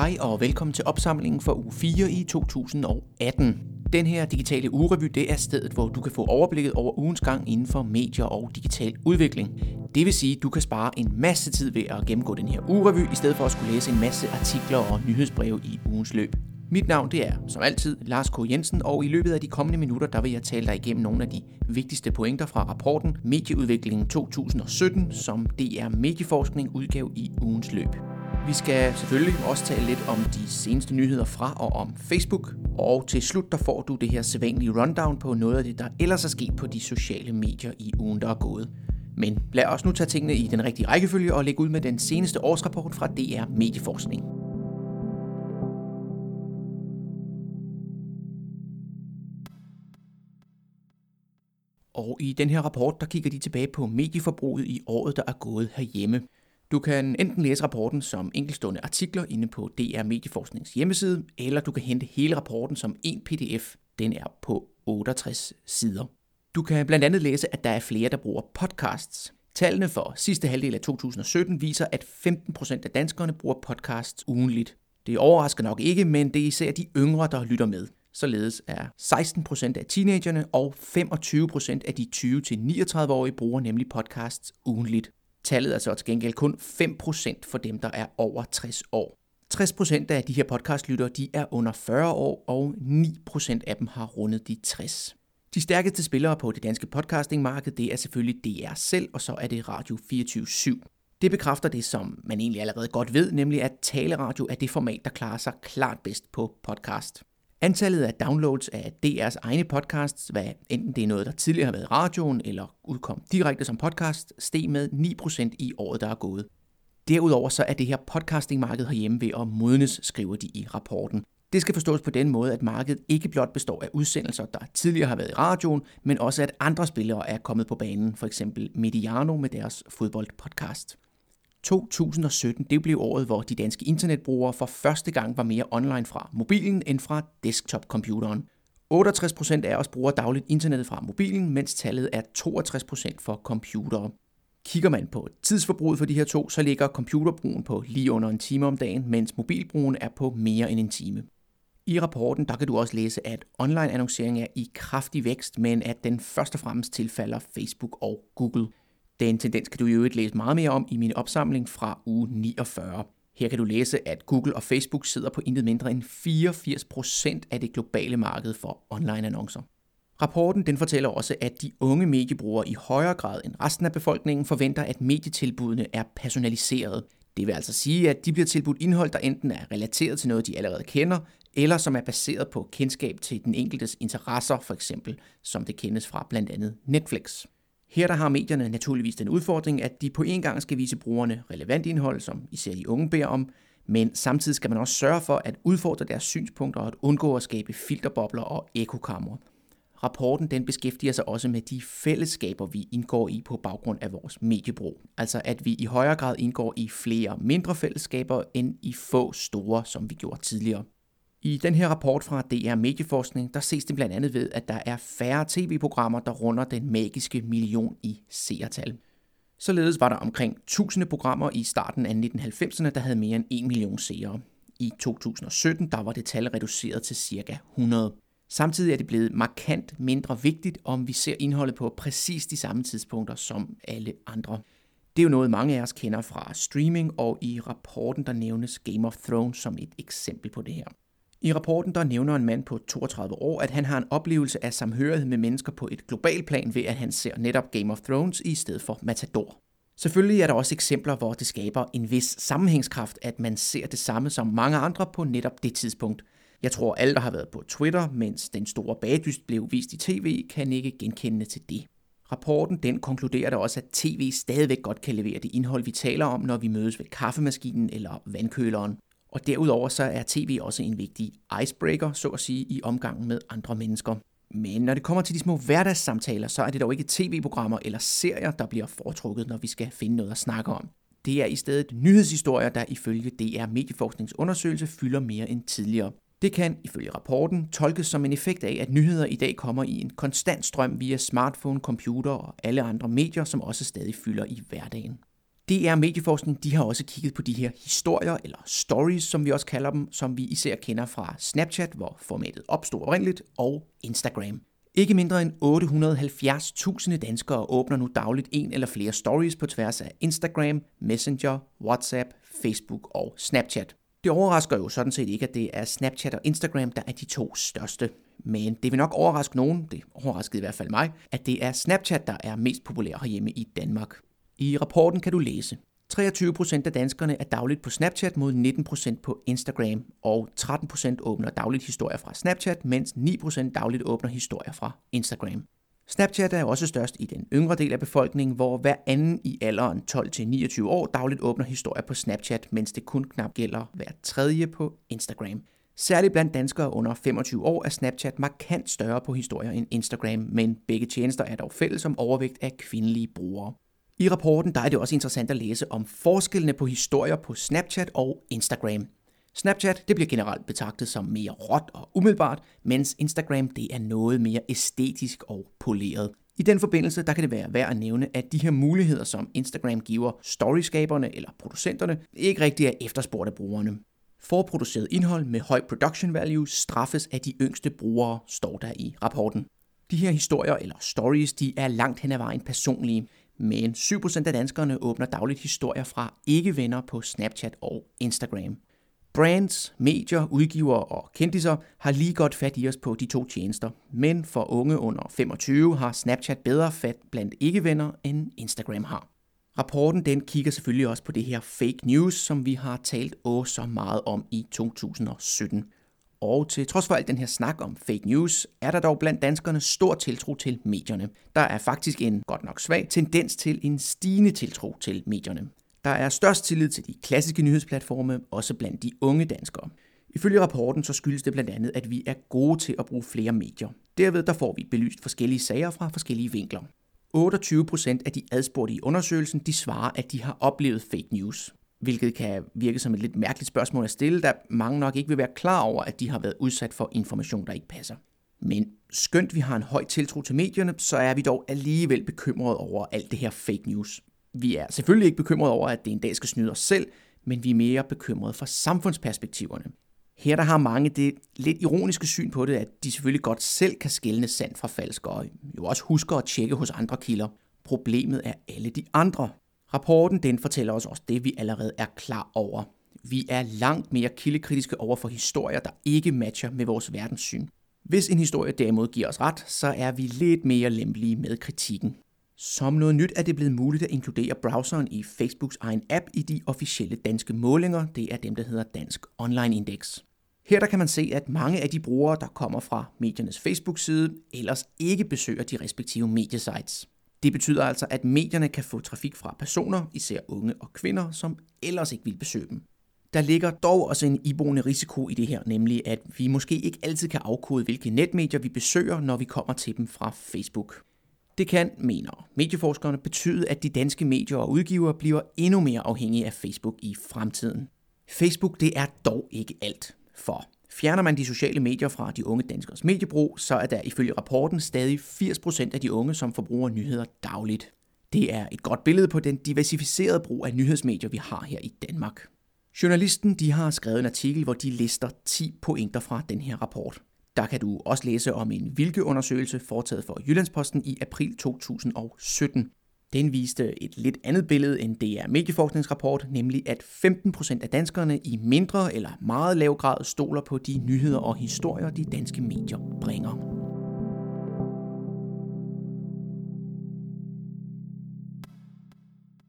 Hej og velkommen til opsamlingen for uge 4 i 2018. Den her digitale ugerevy, det er stedet, hvor du kan få overblikket over ugens gang inden for medier og digital udvikling. Det vil sige, at du kan spare en masse tid ved at gennemgå den her ugerevy, i stedet for at skulle læse en masse artikler og nyhedsbreve i ugens løb. Mit navn det er, som altid, Lars K. Jensen, og i løbet af de kommende minutter, der vil jeg tale dig igennem nogle af de vigtigste pointer fra rapporten Medieudviklingen 2017, som DR Medieforskning udgav i ugens løb. Vi skal selvfølgelig også tale lidt om de seneste nyheder fra og om Facebook. Og til slut der får du det her sædvanlige rundown på noget af det, der ellers er sket på de sociale medier i ugen, der er gået. Men lad os nu tage tingene i den rigtige rækkefølge og lægge ud med den seneste årsrapport fra DR Medieforskning. Og i den her rapport, der kigger de tilbage på medieforbruget i året, der er gået herhjemme. Du kan enten læse rapporten som enkeltstående artikler inde på DR Medieforsknings hjemmeside, eller du kan hente hele rapporten som en pdf. Den er på 68 sider. Du kan blandt andet læse, at der er flere, der bruger podcasts. Tallene for sidste halvdel af 2017 viser, at 15% af danskerne bruger podcasts ugenligt. Det overrasker nok ikke, men det er især de yngre, der lytter med. Således er 16% af teenagerne og 25% af de 20-39-årige bruger nemlig podcasts ugenligt. Tallet er så til gengæld kun 5% for dem, der er over 60 år. 60% af de her podcastlyttere de er under 40 år, og 9% af dem har rundet de 60. De stærkeste spillere på det danske podcastingmarked, det er selvfølgelig DR selv, og så er det Radio 24 /7. Det bekræfter det, som man egentlig allerede godt ved, nemlig at taleradio er det format, der klarer sig klart bedst på podcast. Antallet af downloads af DR's egne podcasts, hvad enten det er noget, der tidligere har været i radioen eller udkom direkte som podcast, steg med 9% i året, der er gået. Derudover så er det her podcastingmarked herhjemme ved at modnes, skriver de i rapporten. Det skal forstås på den måde, at markedet ikke blot består af udsendelser, der tidligere har været i radioen, men også at andre spillere er kommet på banen, for eksempel Mediano med deres fodboldpodcast. 2017 det blev året, hvor de danske internetbrugere for første gang var mere online fra mobilen end fra desktop-computeren. 68% af os bruger dagligt internettet fra mobilen, mens tallet er 62% for computere. Kigger man på tidsforbruget for de her to, så ligger computerbrugen på lige under en time om dagen, mens mobilbrugen er på mere end en time. I rapporten der kan du også læse, at online annoncering er i kraftig vækst, men at den først og fremmest tilfalder Facebook og Google. Den tendens kan du i øvrigt læse meget mere om i min opsamling fra uge 49. Her kan du læse, at Google og Facebook sidder på intet mindre end 84% af det globale marked for online annoncer. Rapporten den fortæller også, at de unge mediebrugere i højere grad end resten af befolkningen forventer, at medietilbudene er personaliseret. Det vil altså sige, at de bliver tilbudt indhold, der enten er relateret til noget, de allerede kender, eller som er baseret på kendskab til den enkeltes interesser, for eksempel som det kendes fra blandt andet Netflix. Her der har medierne naturligvis den udfordring, at de på en gang skal vise brugerne relevant indhold, som især de unge beder om, men samtidig skal man også sørge for at udfordre deres synspunkter og at undgå at skabe filterbobler og ekokammer. Rapporten den beskæftiger sig også med de fællesskaber, vi indgår i på baggrund af vores mediebrug. Altså at vi i højere grad indgår i flere mindre fællesskaber end i få store, som vi gjorde tidligere. I den her rapport fra DR Medieforskning, der ses det blandt andet ved, at der er færre tv-programmer, der runder den magiske million i seertal. Således var der omkring 1000 programmer i starten af 1990'erne, der havde mere end 1 million seere. I 2017 der var det tal reduceret til ca. 100. Samtidig er det blevet markant mindre vigtigt, om vi ser indholdet på præcis de samme tidspunkter som alle andre. Det er jo noget, mange af os kender fra streaming, og i rapporten der nævnes Game of Thrones som et eksempel på det her. I rapporten der nævner en mand på 32 år, at han har en oplevelse af samhørighed med mennesker på et globalt plan ved, at han ser netop Game of Thrones i stedet for Matador. Selvfølgelig er der også eksempler, hvor det skaber en vis sammenhængskraft, at man ser det samme som mange andre på netop det tidspunkt. Jeg tror, alle, der har været på Twitter, mens den store bagdyst blev vist i tv, kan ikke genkende til det. Rapporten den konkluderer da også, at tv stadigvæk godt kan levere det indhold, vi taler om, når vi mødes ved kaffemaskinen eller vandkøleren. Og derudover så er tv også en vigtig icebreaker, så at sige, i omgangen med andre mennesker. Men når det kommer til de små hverdagssamtaler, så er det dog ikke tv-programmer eller serier, der bliver foretrukket, når vi skal finde noget at snakke om. Det er i stedet nyhedshistorier, der ifølge DR Medieforskningsundersøgelse fylder mere end tidligere. Det kan, ifølge rapporten, tolkes som en effekt af, at nyheder i dag kommer i en konstant strøm via smartphone, computer og alle andre medier, som også stadig fylder i hverdagen. DR Medieforskning de har også kigget på de her historier, eller stories, som vi også kalder dem, som vi især kender fra Snapchat, hvor formatet opstod oprindeligt, og Instagram. Ikke mindre end 870.000 danskere åbner nu dagligt en eller flere stories på tværs af Instagram, Messenger, WhatsApp, Facebook og Snapchat. Det overrasker jo sådan set ikke, at det er Snapchat og Instagram, der er de to største. Men det vil nok overraske nogen, det overraskede i hvert fald mig, at det er Snapchat, der er mest populær herhjemme i Danmark. I rapporten kan du læse, 23% af danskerne er dagligt på Snapchat mod 19% på Instagram, og 13% åbner dagligt historier fra Snapchat, mens 9% dagligt åbner historier fra Instagram. Snapchat er også størst i den yngre del af befolkningen, hvor hver anden i alderen 12-29 år dagligt åbner historier på Snapchat, mens det kun knap gælder hver tredje på Instagram. Særligt blandt danskere under 25 år er Snapchat markant større på historier end Instagram, men begge tjenester er dog fælles om overvægt af kvindelige brugere. I rapporten der er det også interessant at læse om forskellene på historier på Snapchat og Instagram. Snapchat det bliver generelt betragtet som mere råt og umiddelbart, mens Instagram det er noget mere æstetisk og poleret. I den forbindelse der kan det være værd at nævne, at de her muligheder, som Instagram giver storyskaberne eller producenterne, ikke rigtig er efterspurgt af brugerne. Forproduceret indhold med høj production value straffes af de yngste brugere, står der i rapporten. De her historier eller stories, de er langt hen ad vejen personlige, men 7% af danskerne åbner dagligt historier fra ikke-venner på Snapchat og Instagram. Brands, medier, udgivere og kendiser har lige godt fat i os på de to tjenester, men for unge under 25 har Snapchat bedre fat blandt ikke-venner end Instagram har. Rapporten den kigger selvfølgelig også på det her fake news, som vi har talt åh så meget om i 2017. Og til trods for al den her snak om fake news, er der dog blandt danskerne stor tiltro til medierne. Der er faktisk en godt nok svag tendens til en stigende tiltro til medierne. Der er størst tillid til de klassiske nyhedsplatforme, også blandt de unge danskere. Ifølge rapporten så skyldes det blandt andet, at vi er gode til at bruge flere medier. Derved der får vi belyst forskellige sager fra forskellige vinkler. 28 procent af de adspurgte i undersøgelsen de svarer, at de har oplevet fake news hvilket kan virke som et lidt mærkeligt spørgsmål at stille, da mange nok ikke vil være klar over, at de har været udsat for information, der ikke passer. Men skønt vi har en høj tiltro til medierne, så er vi dog alligevel bekymrede over alt det her fake news. Vi er selvfølgelig ikke bekymrede over, at det en dag skal snyde os selv, men vi er mere bekymrede for samfundsperspektiverne. Her der har mange det lidt ironiske syn på det, at de selvfølgelig godt selv kan skælne sand fra falsk, og jo også husker at tjekke hos andre kilder. Problemet er alle de andre, Rapporten den fortæller os også det, vi allerede er klar over. Vi er langt mere kildekritiske over for historier, der ikke matcher med vores verdenssyn. Hvis en historie derimod giver os ret, så er vi lidt mere lempelige med kritikken. Som noget nyt er det blevet muligt at inkludere browseren i Facebooks egen app i de officielle danske målinger. Det er dem, der hedder Dansk Online Index. Her der kan man se, at mange af de brugere, der kommer fra mediernes Facebook-side, ellers ikke besøger de respektive mediesites. Det betyder altså, at medierne kan få trafik fra personer, især unge og kvinder, som ellers ikke vil besøge dem. Der ligger dog også en iboende risiko i det her, nemlig at vi måske ikke altid kan afkode, hvilke netmedier vi besøger, når vi kommer til dem fra Facebook. Det kan, mener medieforskerne, betyde, at de danske medier og udgivere bliver endnu mere afhængige af Facebook i fremtiden. Facebook det er dog ikke alt, for Fjerner man de sociale medier fra de unge danskers mediebrug, så er der ifølge rapporten stadig 80% af de unge, som forbruger nyheder dagligt. Det er et godt billede på den diversificerede brug af nyhedsmedier, vi har her i Danmark. Journalisten de har skrevet en artikel, hvor de lister 10 pointer fra den her rapport. Der kan du også læse om en hvilke undersøgelse foretaget for Jyllandsposten i april 2017. Den viste et lidt andet billede end DR Medieforsknings rapport, nemlig at 15% af danskerne i mindre eller meget lav grad stoler på de nyheder og historier, de danske medier bringer.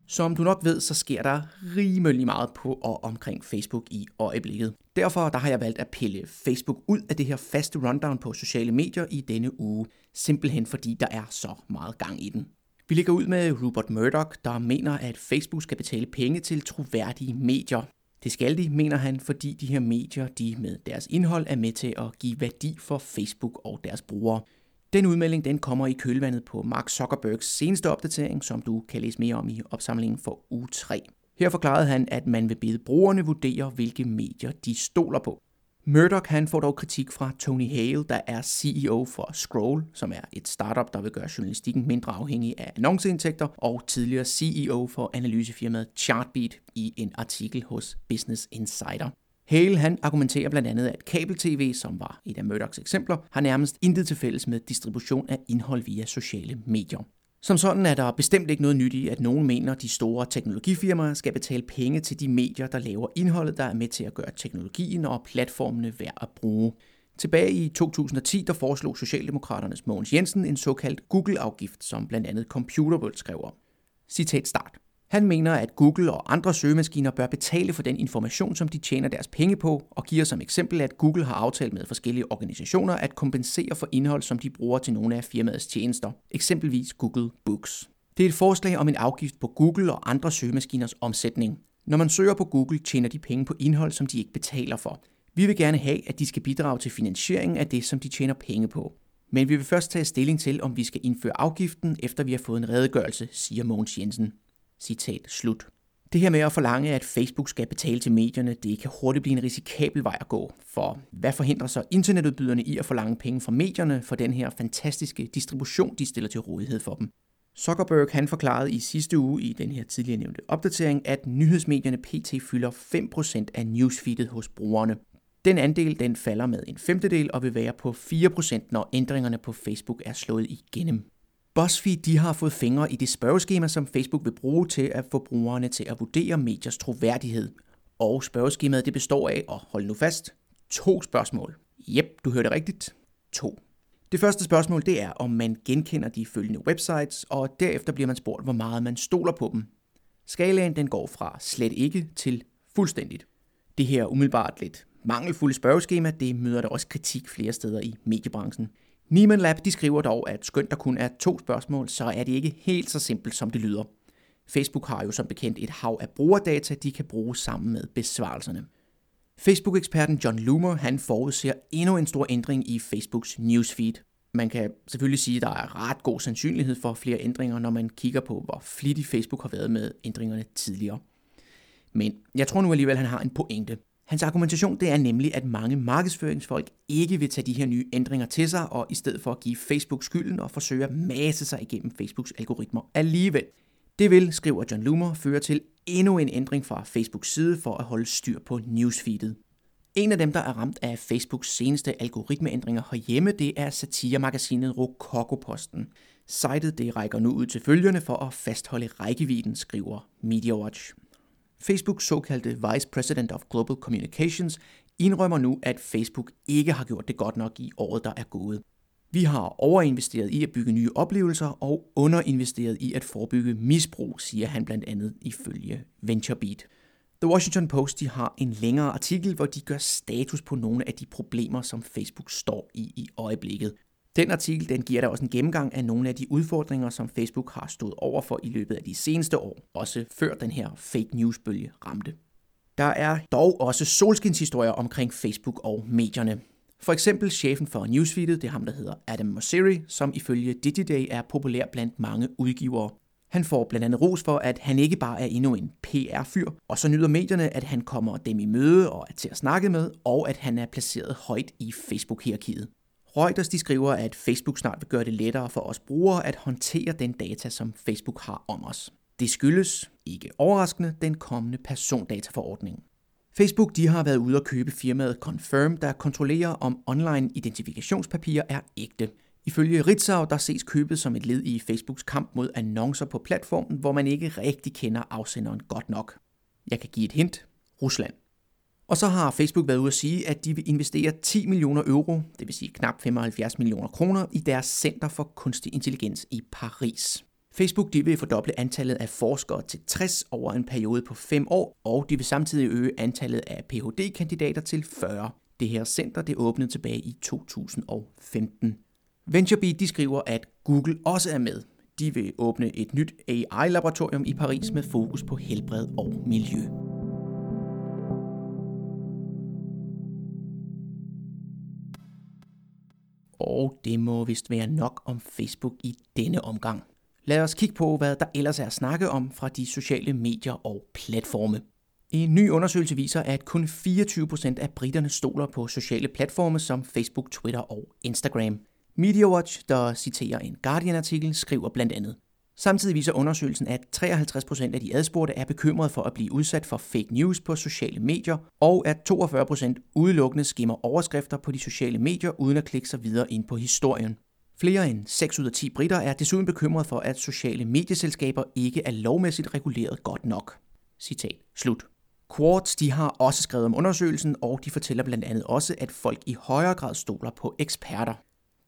Som du nok ved, så sker der rimelig meget på og omkring Facebook i øjeblikket. Derfor der har jeg valgt at pille Facebook ud af det her faste rundown på sociale medier i denne uge. Simpelthen fordi der er så meget gang i den. Vi ligger ud med Rupert Murdoch, der mener, at Facebook skal betale penge til troværdige medier. Det skal de, mener han, fordi de her medier de med deres indhold er med til at give værdi for Facebook og deres brugere. Den udmelding den kommer i kølvandet på Mark Zuckerbergs seneste opdatering, som du kan læse mere om i opsamlingen for uge 3. Her forklarede han, at man vil bede brugerne vurdere, hvilke medier de stoler på. Murdoch han får dog kritik fra Tony Hale, der er CEO for Scroll, som er et startup, der vil gøre journalistikken mindre afhængig af annonceindtægter, og tidligere CEO for analysefirmaet Chartbeat i en artikel hos Business Insider. Hale han argumenterer blandt andet, at kabel-tv, som var et af Murdochs eksempler, har nærmest intet til fælles med distribution af indhold via sociale medier. Som sådan er der bestemt ikke noget nyt i, at nogen mener, at de store teknologifirmaer skal betale penge til de medier, der laver indholdet, der er med til at gøre teknologien og platformene værd at bruge. Tilbage i 2010 der foreslog Socialdemokraternes Mogens Jensen en såkaldt Google-afgift, som blandt andet Computerworld skrev om. Citat start. Han mener, at Google og andre søgemaskiner bør betale for den information, som de tjener deres penge på, og giver som eksempel, at Google har aftalt med forskellige organisationer at kompensere for indhold, som de bruger til nogle af firmaets tjenester, eksempelvis Google Books. Det er et forslag om en afgift på Google og andre søgemaskiners omsætning. Når man søger på Google, tjener de penge på indhold, som de ikke betaler for. Vi vil gerne have, at de skal bidrage til finansieringen af det, som de tjener penge på. Men vi vil først tage stilling til, om vi skal indføre afgiften, efter vi har fået en redegørelse, siger Mogens Jensen. Citat slut. Det her med at forlange, at Facebook skal betale til medierne, det kan hurtigt blive en risikabel vej at gå. For hvad forhindrer så internetudbyderne i at forlange penge fra medierne for den her fantastiske distribution, de stiller til rådighed for dem? Zuckerberg han forklarede i sidste uge i den her tidligere nævnte opdatering, at nyhedsmedierne pt. fylder 5% af newsfeedet hos brugerne. Den andel den falder med en femtedel og vil være på 4%, når ændringerne på Facebook er slået igennem. BuzzFeed de har fået fingre i det spørgeskema, som Facebook vil bruge til at få brugerne til at vurdere mediers troværdighed. Og spørgeskemaet det består af, og hold nu fast, to spørgsmål. Jep, du hørte rigtigt. To. Det første spørgsmål det er, om man genkender de følgende websites, og derefter bliver man spurgt, hvor meget man stoler på dem. Skalaen den går fra slet ikke til fuldstændigt. Det her umiddelbart lidt mangelfulde spørgeskema, det møder der også kritik flere steder i mediebranchen. Niemann Lab de skriver dog, at skønt der kun er to spørgsmål, så er det ikke helt så simpelt, som det lyder. Facebook har jo som bekendt et hav af brugerdata, de kan bruge sammen med besvarelserne. Facebook-eksperten John Loomer han forudser endnu en stor ændring i Facebooks newsfeed. Man kan selvfølgelig sige, at der er ret god sandsynlighed for flere ændringer, når man kigger på, hvor flittig Facebook har været med ændringerne tidligere. Men jeg tror nu alligevel, at han har en pointe. Hans argumentation det er nemlig, at mange markedsføringsfolk ikke vil tage de her nye ændringer til sig, og i stedet for at give Facebook skylden og forsøge at masse sig igennem Facebooks algoritmer alligevel. Det vil, skriver John Loomer, føre til endnu en ændring fra Facebooks side for at holde styr på newsfeedet. En af dem, der er ramt af Facebooks seneste algoritmeændringer herhjemme, det er satiremagasinet Rokokoposten. Sitet det rækker nu ud til følgerne for at fastholde rækkevidden, skriver MediaWatch. Facebooks såkaldte Vice President of Global Communications indrømmer nu, at Facebook ikke har gjort det godt nok i året, der er gået. Vi har overinvesteret i at bygge nye oplevelser og underinvesteret i at forebygge misbrug, siger han blandt andet ifølge VentureBeat. The Washington Post de har en længere artikel, hvor de gør status på nogle af de problemer, som Facebook står i i øjeblikket. Den artikel den giver dig også en gennemgang af nogle af de udfordringer, som Facebook har stået over for i løbet af de seneste år, også før den her fake news-bølge ramte. Der er dog også solskinshistorier omkring Facebook og medierne. For eksempel chefen for newsfeedet, det er ham, der hedder Adam Mosseri, som ifølge Digiday er populær blandt mange udgivere. Han får blandt andet ros for, at han ikke bare er endnu en PR-fyr, og så nyder medierne, at han kommer dem i møde og er til at snakke med, og at han er placeret højt i Facebook-hierarkiet. Reuters de skriver, at Facebook snart vil gøre det lettere for os brugere at håndtere den data, som Facebook har om os. Det skyldes, ikke overraskende, den kommende persondataforordning. Facebook de har været ude at købe firmaet Confirm, der kontrollerer, om online identifikationspapirer er ægte. Ifølge Ritzau der ses købet som et led i Facebooks kamp mod annoncer på platformen, hvor man ikke rigtig kender afsenderen godt nok. Jeg kan give et hint. Rusland. Og så har Facebook været ude at sige, at de vil investere 10 millioner euro, det vil sige knap 75 millioner kroner, i deres Center for Kunstig Intelligens i Paris. Facebook de vil fordoble antallet af forskere til 60 over en periode på 5 år, og de vil samtidig øge antallet af Ph.D.-kandidater til 40. Det her center det åbnede tilbage i 2015. VentureBeat de skriver, at Google også er med. De vil åbne et nyt AI-laboratorium i Paris med fokus på helbred og miljø. Og det må vist være nok om Facebook i denne omgang. Lad os kigge på, hvad der ellers er at snakke om fra de sociale medier og platforme. En ny undersøgelse viser, at kun 24% af britterne stoler på sociale platforme som Facebook, Twitter og Instagram. MediaWatch, der citerer en Guardian-artikel, skriver blandt andet. Samtidig viser undersøgelsen, at 53% af de adspurgte er bekymrede for at blive udsat for fake news på sociale medier, og at 42% udelukkende skimmer overskrifter på de sociale medier uden at klikke sig videre ind på historien. Flere end 6 ud af 10 britter er desuden bekymrede for, at sociale medieselskaber ikke er lovmæssigt reguleret godt nok. Citat slut. Quartz de har også skrevet om undersøgelsen, og de fortæller blandt andet også, at folk i højere grad stoler på eksperter.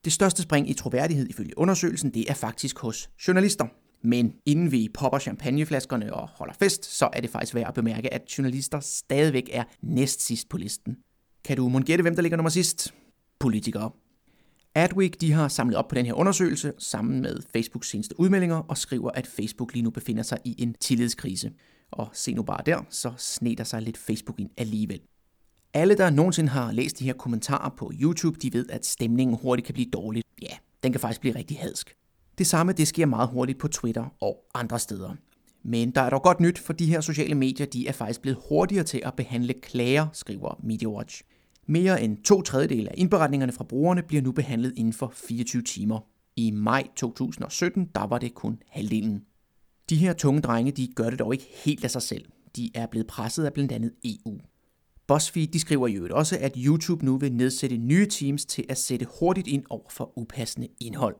Det største spring i troværdighed ifølge undersøgelsen, det er faktisk hos journalister. Men inden vi popper champagneflaskerne og holder fest, så er det faktisk værd at bemærke, at journalister stadigvæk er næst sidst på listen. Kan du måske gætte, hvem der ligger nummer sidst? Politikere. Adweek de har samlet op på den her undersøgelse sammen med Facebooks seneste udmeldinger og skriver, at Facebook lige nu befinder sig i en tillidskrise. Og se nu bare der, så sneder sig lidt Facebook ind alligevel. Alle, der nogensinde har læst de her kommentarer på YouTube, de ved, at stemningen hurtigt kan blive dårlig. Ja, den kan faktisk blive rigtig hadsk. Det samme det sker meget hurtigt på Twitter og andre steder. Men der er dog godt nyt, for de her sociale medier de er faktisk blevet hurtigere til at behandle klager, skriver MediaWatch. Mere end to tredjedel af indberetningerne fra brugerne bliver nu behandlet inden for 24 timer. I maj 2017 der var det kun halvdelen. De her tunge drenge de gør det dog ikke helt af sig selv. De er blevet presset af blandt andet EU. BuzzFeed de skriver i øvrigt også, at YouTube nu vil nedsætte nye teams til at sætte hurtigt ind over for upassende indhold.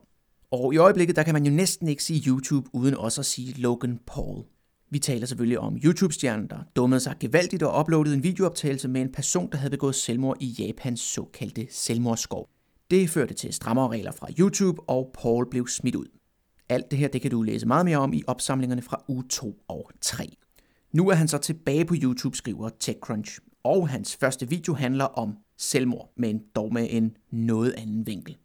Og i øjeblikket, der kan man jo næsten ikke sige YouTube, uden også at sige Logan Paul. Vi taler selvfølgelig om YouTube-stjernen, der dummede sig gevaldigt og uploadede en videooptagelse med en person, der havde begået selvmord i Japans såkaldte selvmordsskov. Det førte til strammere regler fra YouTube, og Paul blev smidt ud. Alt det her, det kan du læse meget mere om i opsamlingerne fra uge 2 og 3. Nu er han så tilbage på YouTube, skriver TechCrunch, og hans første video handler om selvmord, men dog med en noget anden vinkel.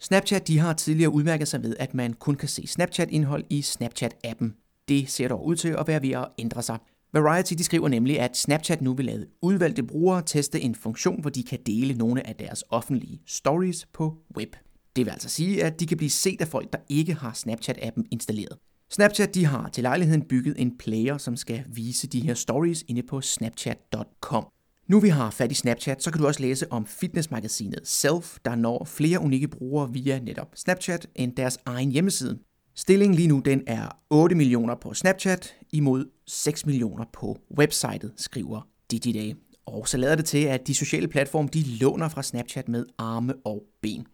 Snapchat de har tidligere udmærket sig ved, at man kun kan se Snapchat-indhold i Snapchat-appen. Det ser dog ud til at være ved at ændre sig. Variety de skriver nemlig, at Snapchat nu vil lade udvalgte brugere teste en funktion, hvor de kan dele nogle af deres offentlige stories på web. Det vil altså sige, at de kan blive set af folk, der ikke har Snapchat-appen installeret. Snapchat de har til lejligheden bygget en player, som skal vise de her stories inde på snapchat.com. Nu vi har fat i Snapchat, så kan du også læse om fitnessmagasinet Self, der når flere unikke brugere via netop Snapchat end deres egen hjemmeside. Stillingen lige nu den er 8 millioner på Snapchat imod 6 millioner på websitet, skriver DigiDay. Og så lader det til, at de sociale platforme de låner fra Snapchat med arme og ben.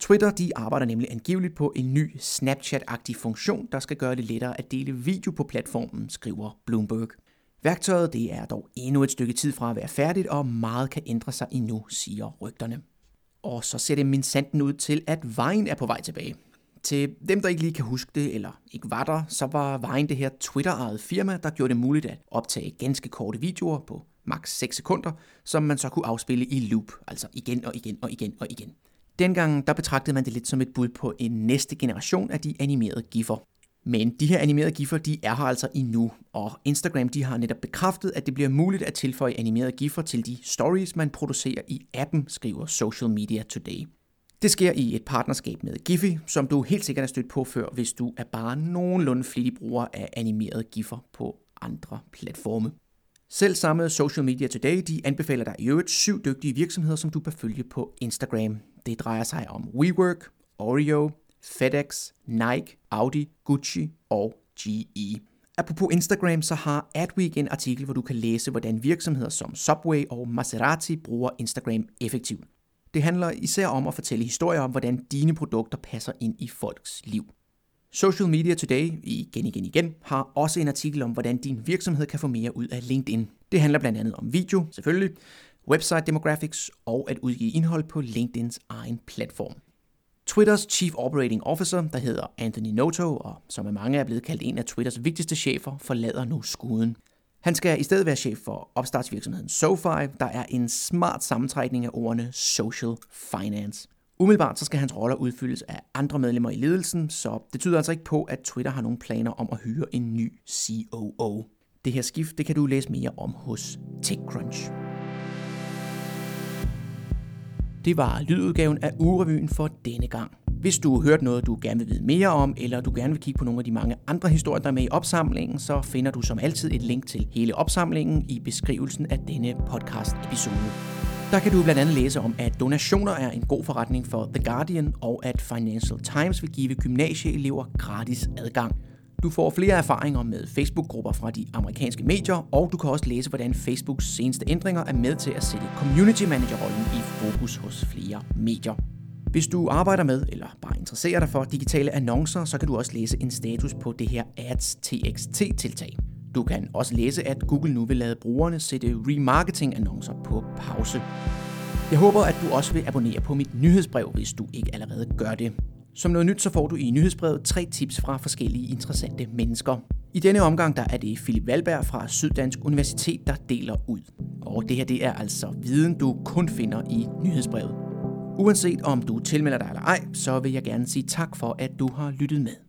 Twitter de arbejder nemlig angiveligt på en ny Snapchat-agtig funktion, der skal gøre det lettere at dele video på platformen, skriver Bloomberg. Værktøjet det er dog endnu et stykke tid fra at være færdigt, og meget kan ændre sig endnu, siger rygterne. Og så ser det min sanden ud til, at vejen er på vej tilbage. Til dem, der ikke lige kan huske det, eller ikke var der, så var vejen det her Twitter-ejet firma, der gjorde det muligt at optage ganske korte videoer på maks 6 sekunder, som man så kunne afspille i loop, altså igen og igen og igen og igen. Dengang der betragtede man det lidt som et bud på en næste generation af de animerede giffer. Men de her animerede giffer, de er her altså endnu, og Instagram de har netop bekræftet, at det bliver muligt at tilføje animerede giffer til de stories, man producerer i appen, skriver Social Media Today. Det sker i et partnerskab med Giphy, som du helt sikkert er stødt på før, hvis du er bare nogenlunde flittig bruger af animerede giffer på andre platforme. Selv samme Social Media Today de anbefaler dig i øvrigt syv dygtige virksomheder, som du bør følge på Instagram. Det drejer sig om WeWork, Oreo, FedEx, Nike, Audi, Gucci og GE. Apropos Instagram, så har Adweek en artikel, hvor du kan læse, hvordan virksomheder som Subway og Maserati bruger Instagram effektivt. Det handler især om at fortælle historier om, hvordan dine produkter passer ind i folks liv. Social Media Today, igen igen igen, har også en artikel om, hvordan din virksomhed kan få mere ud af LinkedIn. Det handler blandt andet om video, selvfølgelig, website demographics og at udgive indhold på LinkedIns egen platform. Twitters Chief Operating Officer, der hedder Anthony Noto, og som af mange er blevet kaldt en af Twitters vigtigste chefer, forlader nu skuden. Han skal i stedet være chef for opstartsvirksomheden SoFi, der er en smart sammentrækning af ordene social finance. Umiddelbart så skal hans roller udfyldes af andre medlemmer i ledelsen, så det tyder altså ikke på, at Twitter har nogle planer om at hyre en ny COO. Det her skift, det kan du læse mere om hos TechCrunch. Det var lydudgaven af ugerevyen for denne gang. Hvis du har hørt noget, du gerne vil vide mere om, eller du gerne vil kigge på nogle af de mange andre historier, der er med i opsamlingen, så finder du som altid et link til hele opsamlingen i beskrivelsen af denne podcast-episode. Der kan du blandt andet læse om, at donationer er en god forretning for The Guardian, og at Financial Times vil give gymnasieelever gratis adgang. Du får flere erfaringer med Facebook-grupper fra de amerikanske medier, og du kan også læse, hvordan Facebooks seneste ændringer er med til at sætte community manager-rollen i fokus hos flere medier. Hvis du arbejder med, eller bare interesserer dig for digitale annoncer, så kan du også læse en status på det her Ads TXT-tiltag. Du kan også læse, at Google nu vil lade brugerne sætte remarketing-annoncer på pause. Jeg håber, at du også vil abonnere på mit nyhedsbrev, hvis du ikke allerede gør det. Som noget nyt, så får du i nyhedsbrevet tre tips fra forskellige interessante mennesker. I denne omgang der er det Philip Valberg fra Syddansk Universitet, der deler ud. Og det her det er altså viden, du kun finder i nyhedsbrevet. Uanset om du tilmelder dig eller ej, så vil jeg gerne sige tak for, at du har lyttet med.